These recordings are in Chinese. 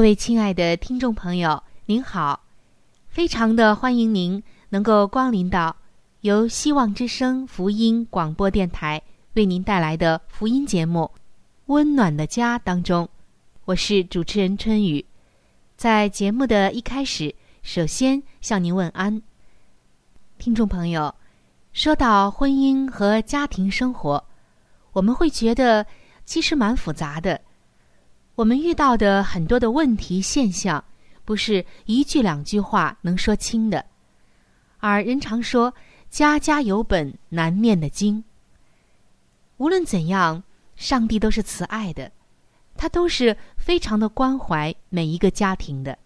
各位亲爱的听众朋友，您好！非常的欢迎您能够光临到由希望之声福音广播电台为您带来的福音节目《温暖的家》当中。我是主持人春雨。在节目的一开始，首先向您问安。听众朋友，说到婚姻和家庭生活，我们会觉得其实蛮复杂的。我们遇到的很多的问题现象，不是一句两句话能说清的。而人常说“家家有本难念的经”。无论怎样，上帝都是慈爱的，他都是非常的关怀每一个家庭的，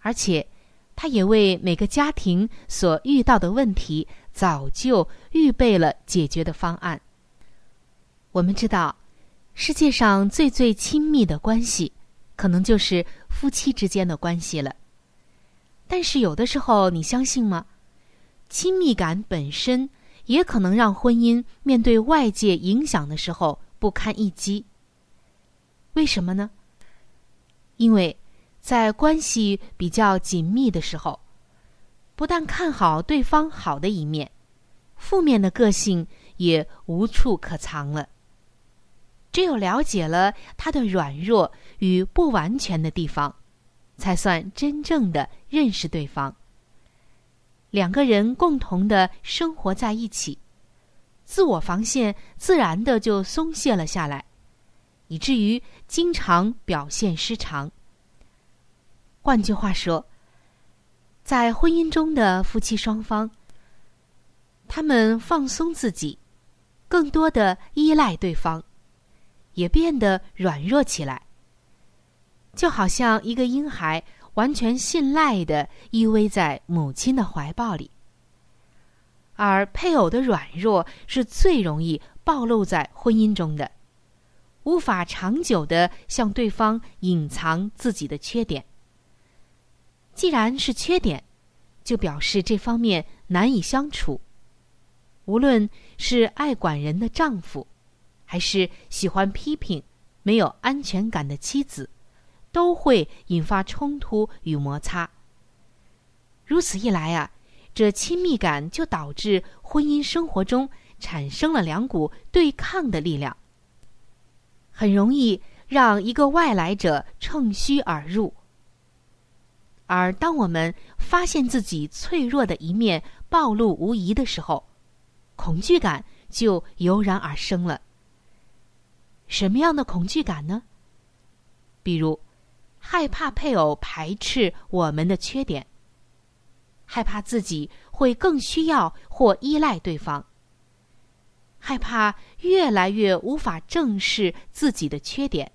而且他也为每个家庭所遇到的问题早就预备了解决的方案。我们知道。世界上最最亲密的关系，可能就是夫妻之间的关系了。但是有的时候，你相信吗？亲密感本身也可能让婚姻面对外界影响的时候不堪一击。为什么呢？因为在关系比较紧密的时候，不但看好对方好的一面，负面的个性也无处可藏了。只有了解了他的软弱与不完全的地方，才算真正的认识对方。两个人共同的生活在一起，自我防线自然的就松懈了下来，以至于经常表现失常。换句话说，在婚姻中的夫妻双方，他们放松自己，更多的依赖对方。也变得软弱起来，就好像一个婴孩完全信赖的依偎在母亲的怀抱里，而配偶的软弱是最容易暴露在婚姻中的，无法长久的向对方隐藏自己的缺点。既然是缺点，就表示这方面难以相处。无论是爱管人的丈夫。还是喜欢批评、没有安全感的妻子，都会引发冲突与摩擦。如此一来啊，这亲密感就导致婚姻生活中产生了两股对抗的力量，很容易让一个外来者乘虚而入。而当我们发现自己脆弱的一面暴露无遗的时候，恐惧感就油然而生了。什么样的恐惧感呢？比如，害怕配偶排斥我们的缺点，害怕自己会更需要或依赖对方，害怕越来越无法正视自己的缺点，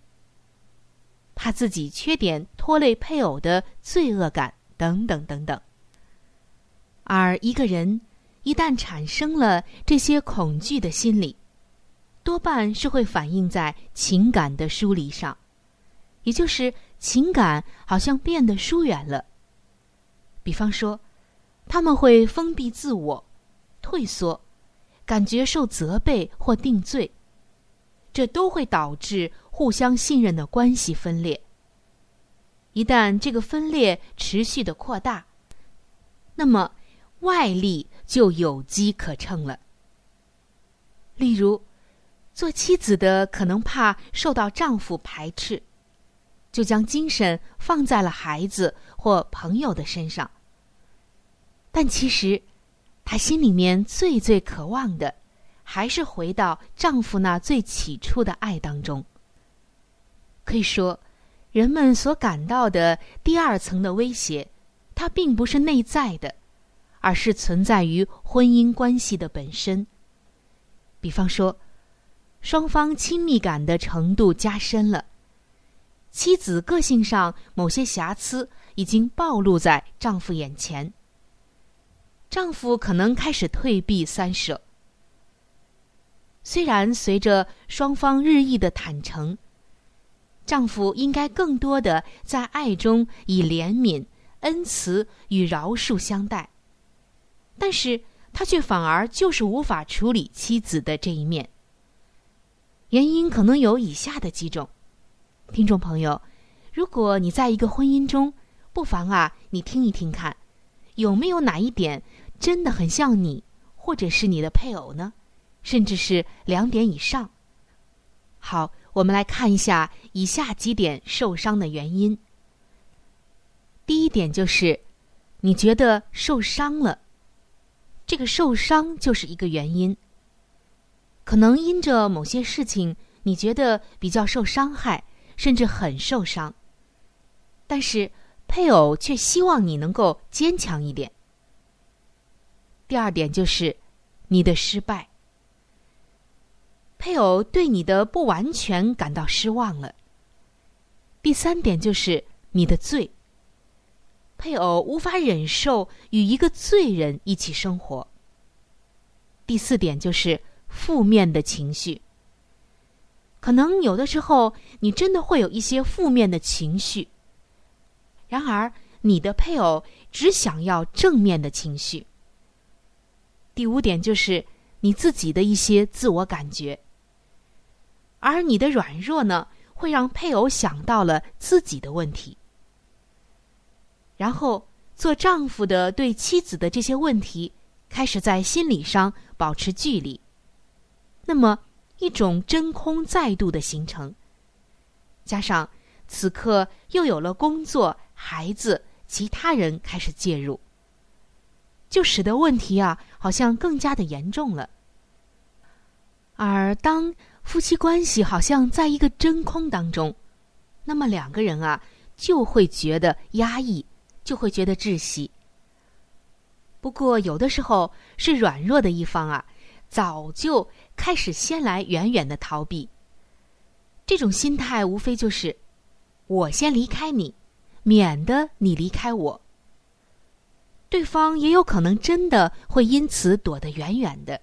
怕自己缺点拖累配偶的罪恶感等等等等。而一个人一旦产生了这些恐惧的心理，多半是会反映在情感的疏离上，也就是情感好像变得疏远了。比方说，他们会封闭自我，退缩，感觉受责备或定罪，这都会导致互相信任的关系分裂。一旦这个分裂持续的扩大，那么外力就有机可乘了。例如，做妻子的可能怕受到丈夫排斥，就将精神放在了孩子或朋友的身上。但其实，她心里面最最渴望的，还是回到丈夫那最起初的爱当中。可以说。人们所感到的第二层的威胁，它并不是内在的，而是存在于婚姻关系的本身。比方说，双方亲密感的程度加深了，妻子个性上某些瑕疵已经暴露在丈夫眼前，丈夫可能开始退避三舍。虽然随着双方日益的坦诚。丈夫应该更多的在爱中以怜悯、恩慈与饶恕相待，但是他却反而就是无法处理妻子的这一面。原因可能有以下的几种，听众朋友，如果你在一个婚姻中，不妨啊，你听一听看，有没有哪一点真的很像你，或者是你的配偶呢？甚至是两点以上。好。我们来看一下以下几点受伤的原因。第一点就是，你觉得受伤了，这个受伤就是一个原因。可能因着某些事情，你觉得比较受伤害，甚至很受伤，但是配偶却希望你能够坚强一点。第二点就是，你的失败。配偶对你的不完全感到失望了。第三点就是你的罪。配偶无法忍受与一个罪人一起生活。第四点就是负面的情绪。可能有的时候你真的会有一些负面的情绪，然而你的配偶只想要正面的情绪。第五点就是你自己的一些自我感觉。而你的软弱呢，会让配偶想到了自己的问题，然后做丈夫的对妻子的这些问题开始在心理上保持距离，那么一种真空再度的形成，加上此刻又有了工作、孩子、其他人开始介入，就使得问题啊好像更加的严重了，而当。夫妻关系好像在一个真空当中，那么两个人啊就会觉得压抑，就会觉得窒息。不过有的时候是软弱的一方啊，早就开始先来远远的逃避。这种心态无非就是我先离开你，免得你离开我。对方也有可能真的会因此躲得远远的。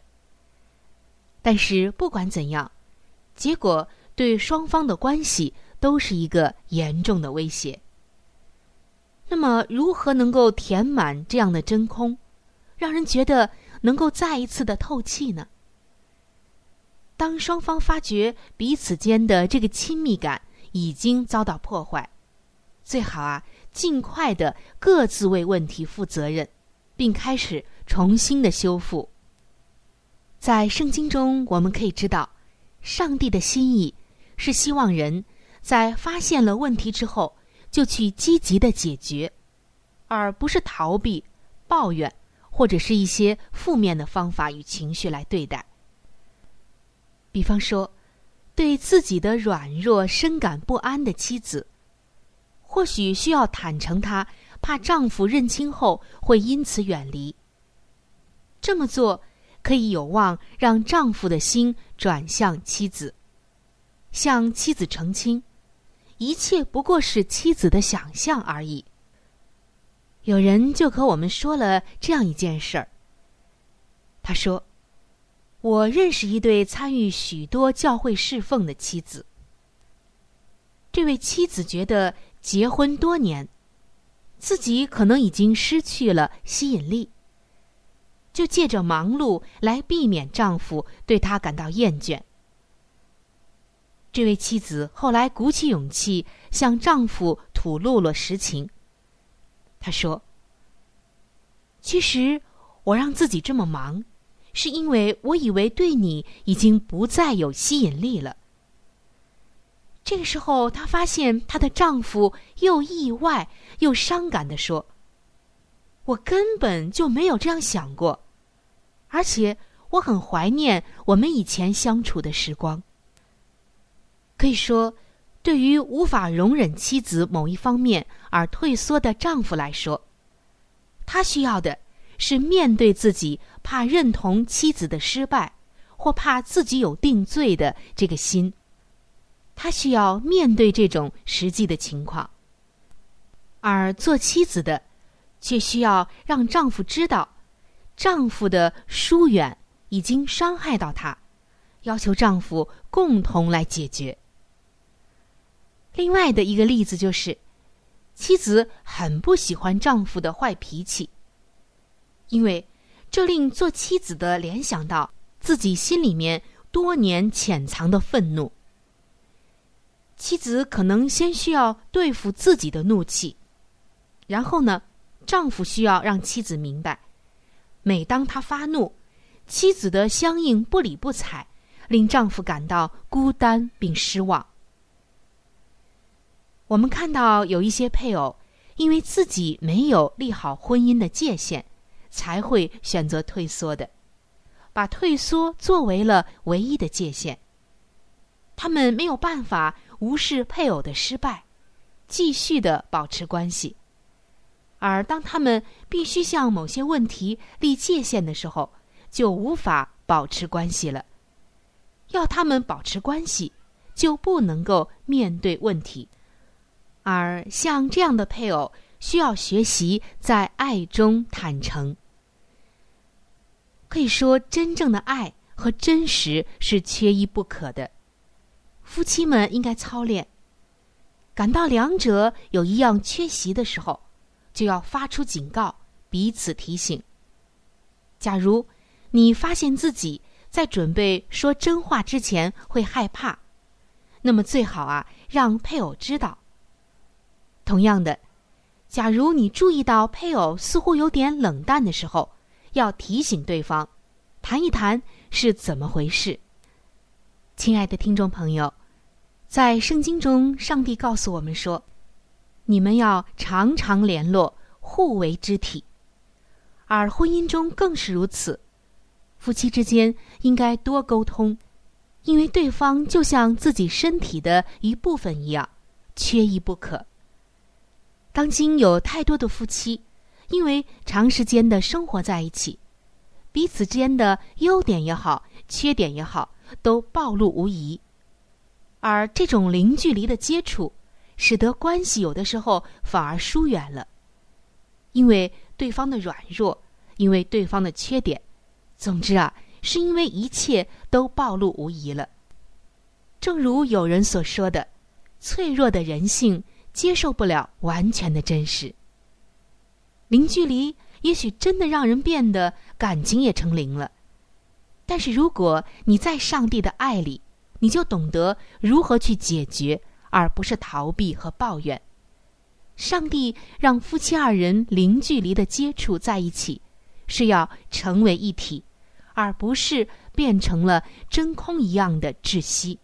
但是不管怎样。结果对双方的关系都是一个严重的威胁。那么，如何能够填满这样的真空，让人觉得能够再一次的透气呢？当双方发觉彼此间的这个亲密感已经遭到破坏，最好啊，尽快的各自为问题负责任，并开始重新的修复。在圣经中，我们可以知道。上帝的心意是希望人在发现了问题之后，就去积极的解决，而不是逃避、抱怨或者是一些负面的方法与情绪来对待。比方说，对自己的软弱深感不安的妻子，或许需要坦诚她，怕丈夫认清后会因此远离。这么做。可以有望让丈夫的心转向妻子，向妻子澄清，一切不过是妻子的想象而已。有人就和我们说了这样一件事儿。他说：“我认识一对参与许多教会侍奉的妻子，这位妻子觉得结婚多年，自己可能已经失去了吸引力，就借着忙碌来避免丈夫对她感到厌倦。这位妻子后来鼓起勇气向丈夫吐露了实情。她说：“其实我让自己这么忙，是因为我以为对你已经不再有吸引力了。”这个时候，她发现她的丈夫又意外又伤感的说：“我根本就没有这样想过，而且我很怀念我们以前相处的时光。”可以说，对于无法容忍妻子某一方面而退缩的丈夫来说，他需要的是面对自己怕认同妻子的失败，或怕自己有定罪的这个心。他需要面对这种实际的情况，而做妻子的，却需要让丈夫知道，丈夫的疏远已经伤害到他，要求丈夫共同来解决。另外的一个例子就是，妻子很不喜欢丈夫的坏脾气，因为这令做妻子的联想到自己心里面多年潜藏的愤怒。妻子可能先需要对付自己的怒气，然后呢，丈夫需要让妻子明白，每当他发怒，妻子的相应不理不睬，令丈夫感到孤单并失望。我们看到有一些配偶，因为自己没有立好婚姻的界限，才会选择退缩的，把退缩作为了唯一的界限。他们没有办法无视配偶的失败，继续的保持关系。而当他们必须向某些问题立界限的时候，就无法保持关系了。要他们保持关系，就不能够面对问题。而像这样的配偶，需要学习在爱中坦诚。可以说，真正的爱和真实是缺一不可的。夫妻们应该操练，感到两者有一样缺席的时候，就要发出警告，彼此提醒。假如你发现自己在准备说真话之前会害怕，那么最好啊，让配偶知道。同样的，假如你注意到配偶似乎有点冷淡的时候，要提醒对方，谈一谈是怎么回事。亲爱的听众朋友，在圣经中，上帝告诉我们说：“你们要常常联络，互为肢体。”而婚姻中更是如此，夫妻之间应该多沟通，因为对方就像自己身体的一部分一样，缺一不可。当今有太多的夫妻，因为长时间的生活在一起，彼此之间的优点也好，缺点也好，都暴露无遗。而这种零距离的接触，使得关系有的时候反而疏远了，因为对方的软弱，因为对方的缺点，总之啊，是因为一切都暴露无遗了。正如有人所说的，脆弱的人性。接受不了完全的真实。零距离也许真的让人变得感情也成零了，但是如果你在上帝的爱里，你就懂得如何去解决，而不是逃避和抱怨。上帝让夫妻二人零距离的接触在一起，是要成为一体，而不是变成了真空一样的窒息。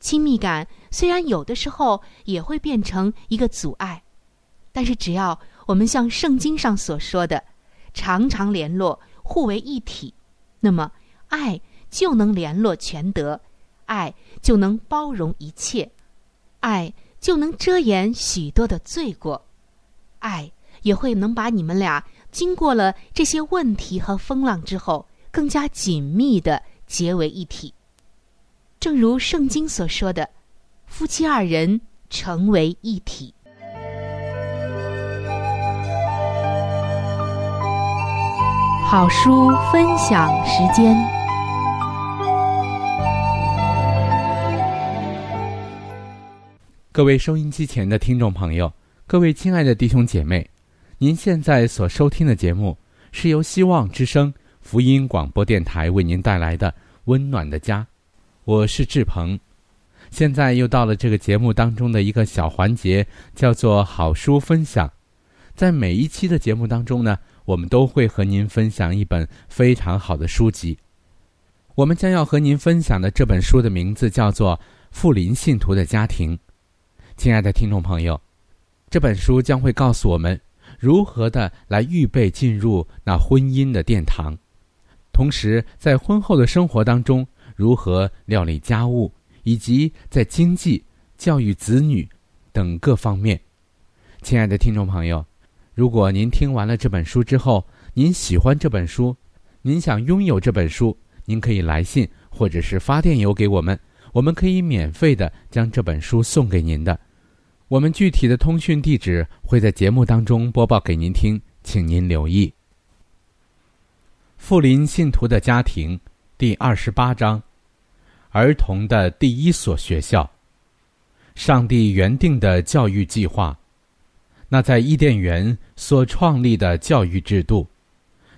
亲密感虽然有的时候也会变成一个阻碍，但是只要我们像圣经上所说的，常常联络，互为一体，那么爱就能联络全德，爱就能包容一切，爱就能遮掩许多的罪过，爱也会能把你们俩经过了这些问题和风浪之后，更加紧密的结为一体。正如圣经所说的，夫妻二人成为一体。好书分享时间。各位收音机前的听众朋友，各位亲爱的弟兄姐妹，您现在所收听的节目是由希望之声福音广播电台为您带来的《温暖的家》，我是志鹏。现在又到了这个节目当中的一个小环节，叫做好书分享。在每一期的节目当中呢，我们都会和您分享一本非常好的书籍。我们将要和您分享的这本书的名字叫做《富林信徒的家庭》。亲爱的听众朋友，这本书将会告诉我们如何的来预备进入那婚姻的殿堂，同时在婚后的生活当中如何料理家务。以及在经济、教育子女等各方面，亲爱的听众朋友，如果您听完了这本书之后，您喜欢这本书，您想拥有这本书，您可以来信或者是发电邮给我们，我们可以免费的将这本书送给您的。我们具体的通讯地址会在节目当中播报给您听，请您留意。富林信徒的家庭第二十八章。儿童的第一所学校，上帝原定的教育计划，那在伊甸园所创立的教育制度，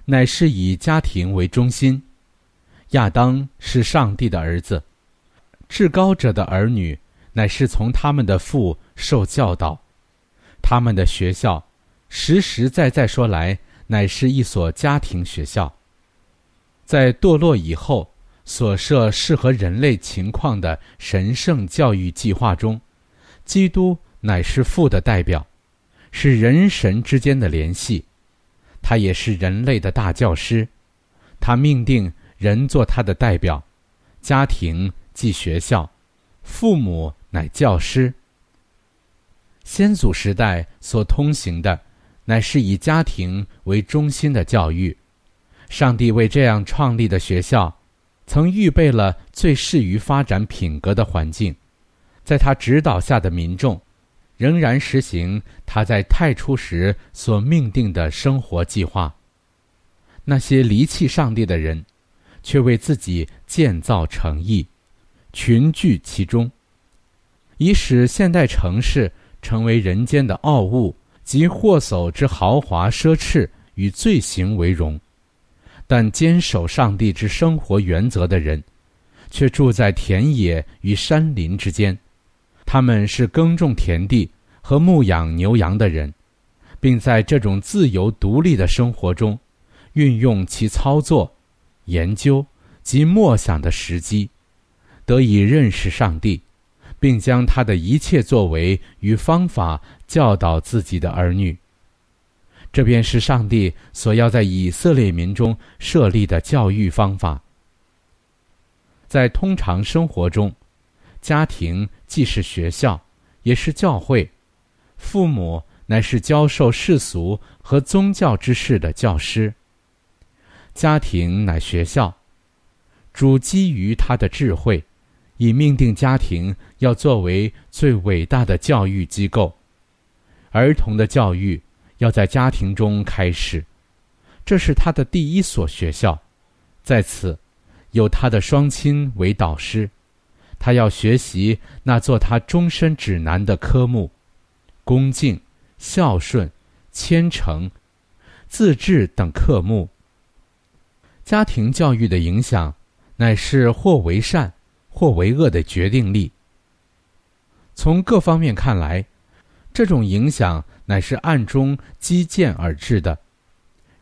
乃是以家庭为中心。亚当是上帝的儿子，至高者的儿女乃是从他们的父受教导，他们的学校，实实在在说来，乃是一所家庭学校。在堕落以后。所设适合人类情况的神圣教育计划中，基督乃是父的代表，是人神之间的联系，他也是人类的大教师，他命定人做他的代表，家庭即学校，父母乃教师。先祖时代所通行的，乃是以家庭为中心的教育，上帝为这样创立的学校。曾预备了最适于发展品格的环境，在他指导下的民众，仍然实行他在太初时所命定的生活计划。那些离弃上帝的人，却为自己建造城邑，群聚其中，以使现代城市成为人间的傲物及祸首之豪华奢侈与罪行为荣。但坚守上帝之生活原则的人，却住在田野与山林之间。他们是耕种田地和牧养牛羊的人，并在这种自由独立的生活中，运用其操作、研究及默想的时机，得以认识上帝，并将他的一切作为与方法教导自己的儿女。这便是上帝所要在以色列民中设立的教育方法。在通常生活中，家庭既是学校，也是教会；父母乃是教授世俗和宗教之事的教师。家庭乃学校，主基于他的智慧，以命定家庭要作为最伟大的教育机构。儿童的教育。要在家庭中开始，这是他的第一所学校，在此，有他的双亲为导师，他要学习那做他终身指南的科目：恭敬、孝顺、虔诚、自治等科目。家庭教育的影响，乃是或为善，或为恶的决定力。从各方面看来，这种影响。乃是暗中积建而至的。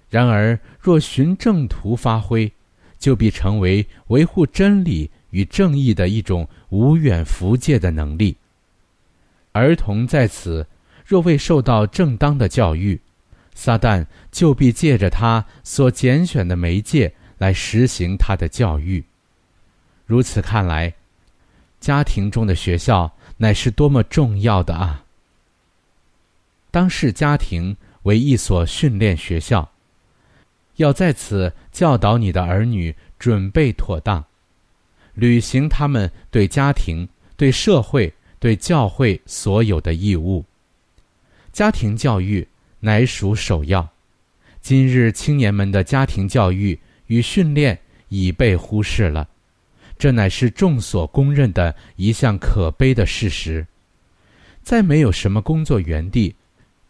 然而，若循正途发挥，就必成为维护真理与正义的一种无远弗届的能力。儿童在此若未受到正当的教育，撒旦就必借着他所拣选的媒介来实行他的教育。如此看来，家庭中的学校乃是多么重要的啊！当视家庭为一所训练学校，要在此教导你的儿女准备妥当，履行他们对家庭、对社会、对教会所有的义务。家庭教育乃属首要。今日青年们的家庭教育与训练已被忽视了，这乃是众所公认的一项可悲的事实。再没有什么工作园地，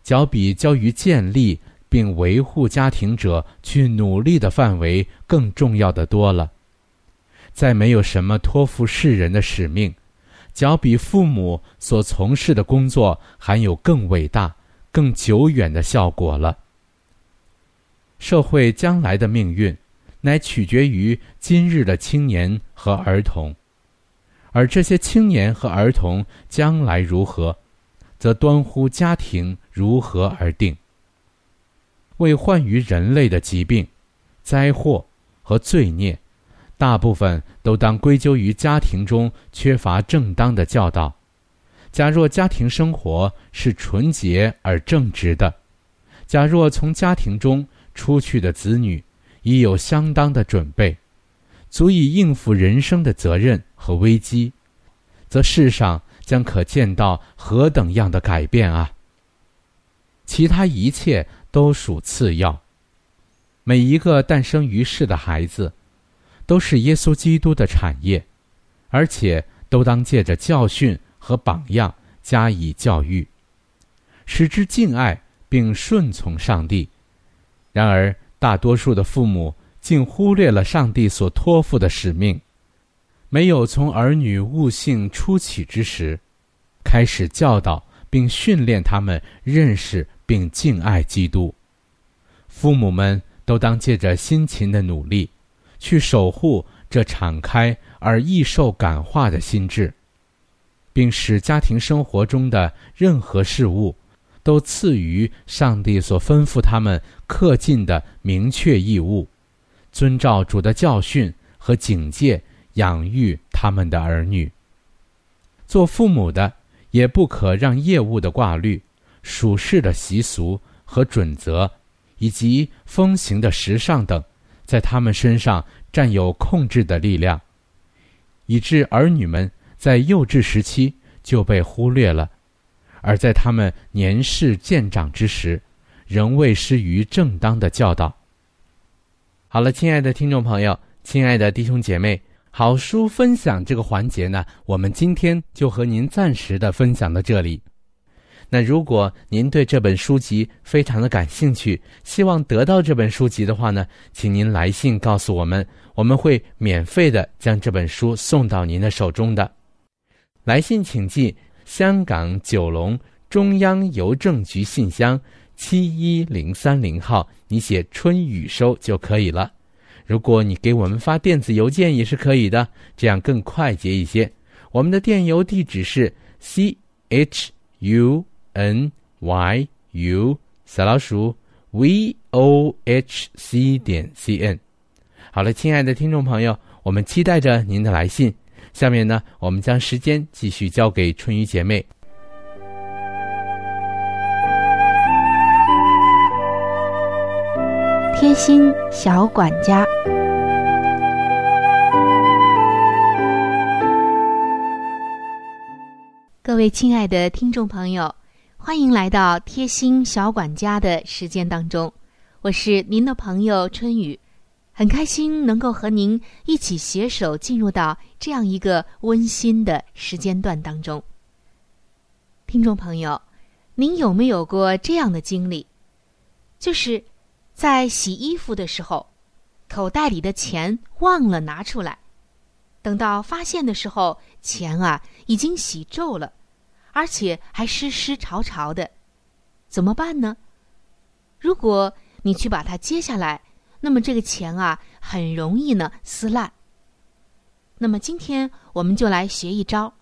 较比交于建立并维护家庭者去努力的范围更重要的多了。再没有什么托付世人的使命，较比父母所从事的工作还有更伟大、更久远的效果了。社会将来的命运，乃取决于今日的青年和儿童，而这些青年和儿童将来如何，则端乎家庭如何而定。为患于人类的疾病、灾祸和罪孽。大部分都当归咎于家庭中缺乏正当的教导。假若家庭生活是纯洁而正直的，假若从家庭中出去的子女已有相当的准备，足以应付人生的责任和危机，则世上将可见到何等样的改变啊！其他一切都属次要。每一个诞生于世的孩子。都是耶稣基督的产业，而且都当借着教训和榜样加以教育，使之敬爱并顺从上帝。然而，大多数的父母竟忽略了上帝所托付的使命，没有从儿女悟性初起之时，开始教导并训练他们认识并敬爱基督。父母们都当借着辛勤的努力。去守护这敞开而易受感化的心智，并使家庭生活中的任何事物都赐予上帝所吩咐他们恪尽的明确义务，遵照主的教训和警戒养育他们的儿女。做父母的也不可让业务的挂虑、属世的习俗和准则，以及风行的时尚等。在他们身上占有控制的力量，以致儿女们在幼稚时期就被忽略了，而在他们年事渐长之时，仍未失于正当的教导。好了，亲爱的听众朋友，亲爱的弟兄姐妹，好书分享这个环节呢，我们今天就和您暂时的分享到这里。那如果您对这本书籍非常的感兴趣，希望得到这本书籍的话呢，请您来信告诉我们，我们会免费的将这本书送到您的手中的。来信请寄香港九龙中央邮政局信箱七一零三零号，你写“春雨收”就可以了。如果你给我们发电子邮件也是可以的，这样更快捷一些。我们的电邮地址是 c h u。N y u 小老鼠 v o h c 点 c n，好了，亲爱的听众朋友，我们期待着您的来信。下面呢，我们将时间继续交给春雨姐妹。贴心小管家，各位亲爱的听众朋友。欢迎来到贴心小管家的时间当中，我是您的朋友春雨，很开心能够和您一起携手进入到这样一个温馨的时间段当中。听众朋友，您有没有过这样的经历？就是在洗衣服的时候，口袋里的钱忘了拿出来，等到发现的时候，钱啊已经洗皱了。而且还湿湿潮潮的，怎么办呢？如果你去把它揭下来，那么这个钱啊，很容易呢撕烂。那么今天我们就来学一招，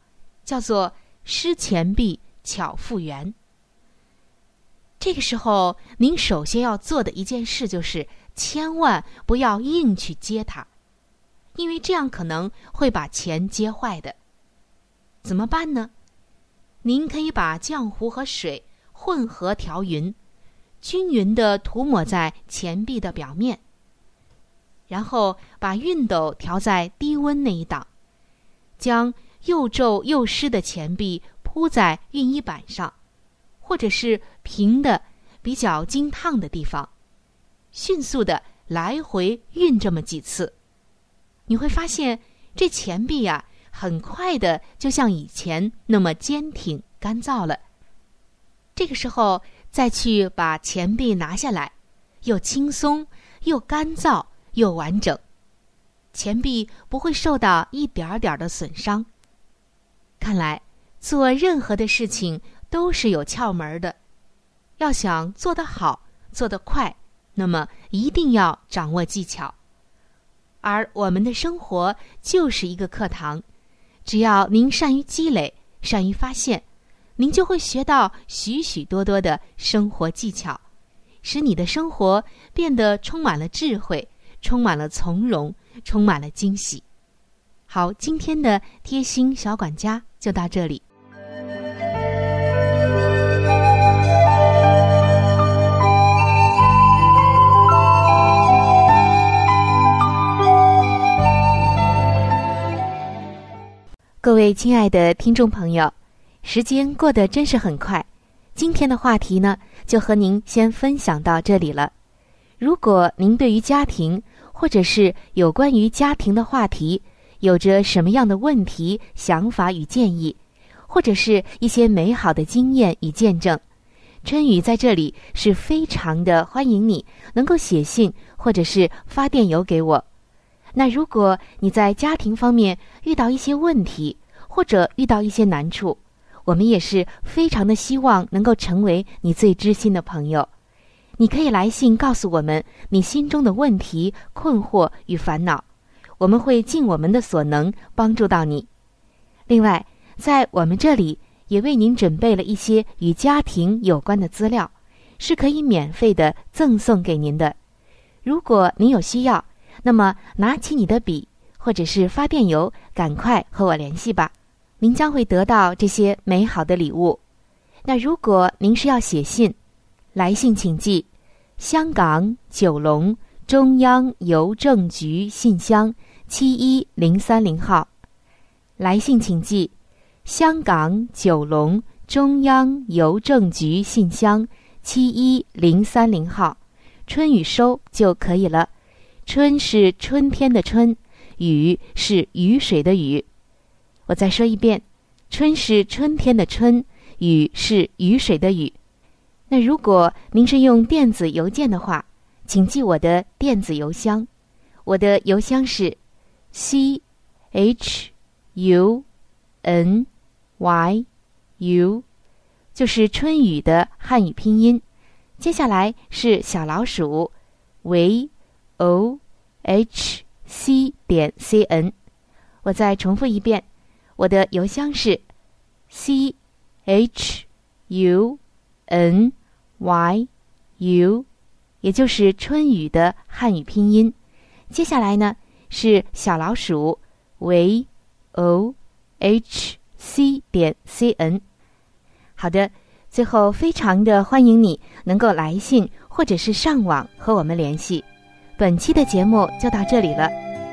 叫做“湿钱币巧复原”。这个时候，您首先要做的一件事就是，千万不要硬去接它，因为这样可能会把钱接坏的。怎么办呢？您可以把浆糊和水混合调匀，均匀的涂抹在钱币的表面。然后把熨斗调在低温那一档，将又皱又湿的钱币铺在熨衣板上，或者是平的、比较经烫的地方，迅速的来回熨这么几次，你会发现这钱币呀。很快的，就像以前那么坚挺干燥了，这个时候再去把钱币拿下来，又轻松又干燥又完整，钱币不会受到一点儿点儿的损伤。看来做任何的事情都是有窍门的，要想做得好、做得快，那么一定要掌握技巧。而我们的生活就是一个课堂，只要您善于积累、善于发现，您就会学到许许多多的生活技巧，使你的生活变得充满了智慧，充满了从容，充满了惊喜。好，今天的贴心小管家就到这里。各位亲爱的听众朋友，时间过得真是很快。今天的话题呢，就和您先分享到这里了。如果您对于家庭，或者是有关于家庭的话题，有着什么样的问题、想法与建议，或者是一些美好的经验与见证，春雨在这里是非常的欢迎你能够写信或者是发电邮给我。那如果你在家庭方面遇到一些问题，或者遇到一些难处，我们也是非常的希望能够成为你最知心的朋友。你可以来信告诉我们你心中的问题、困惑与烦恼，我们会尽我们的所能帮助到你。另外，在我们这里也为您准备了一些与家庭有关的资料，是可以免费的赠送给您的。如果您有需要，那么，拿起你的笔，或者是发电邮，赶快和我联系吧。您将会得到这些美好的礼物。那如果您是要写信，来信请寄香港九龙中央邮政局信箱七一零三零号。来信请寄香港九龙中央邮政局信箱七一零三零号，春雨收就可以了。春是春天的春，雨是雨水的雨。我再说一遍，春是春天的春，雨是雨水的雨。那如果您是用电子邮件的话，请记我的电子邮箱，我的邮箱是 c h u n y u，就是春雨的汉语拼音。接下来是小老鼠 v。O h c 点 c n，我再重复一遍，我的邮箱是 c h u n y u，也就是春雨的汉语拼音。接下来呢是小老鼠 v o h c 点 c n。好的，最后非常的欢迎你能够来信或者是上网和我们联系。本期的节目就到这里了，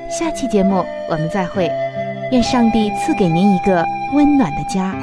下期节目我们再会，愿上帝赐给您一个温暖的家。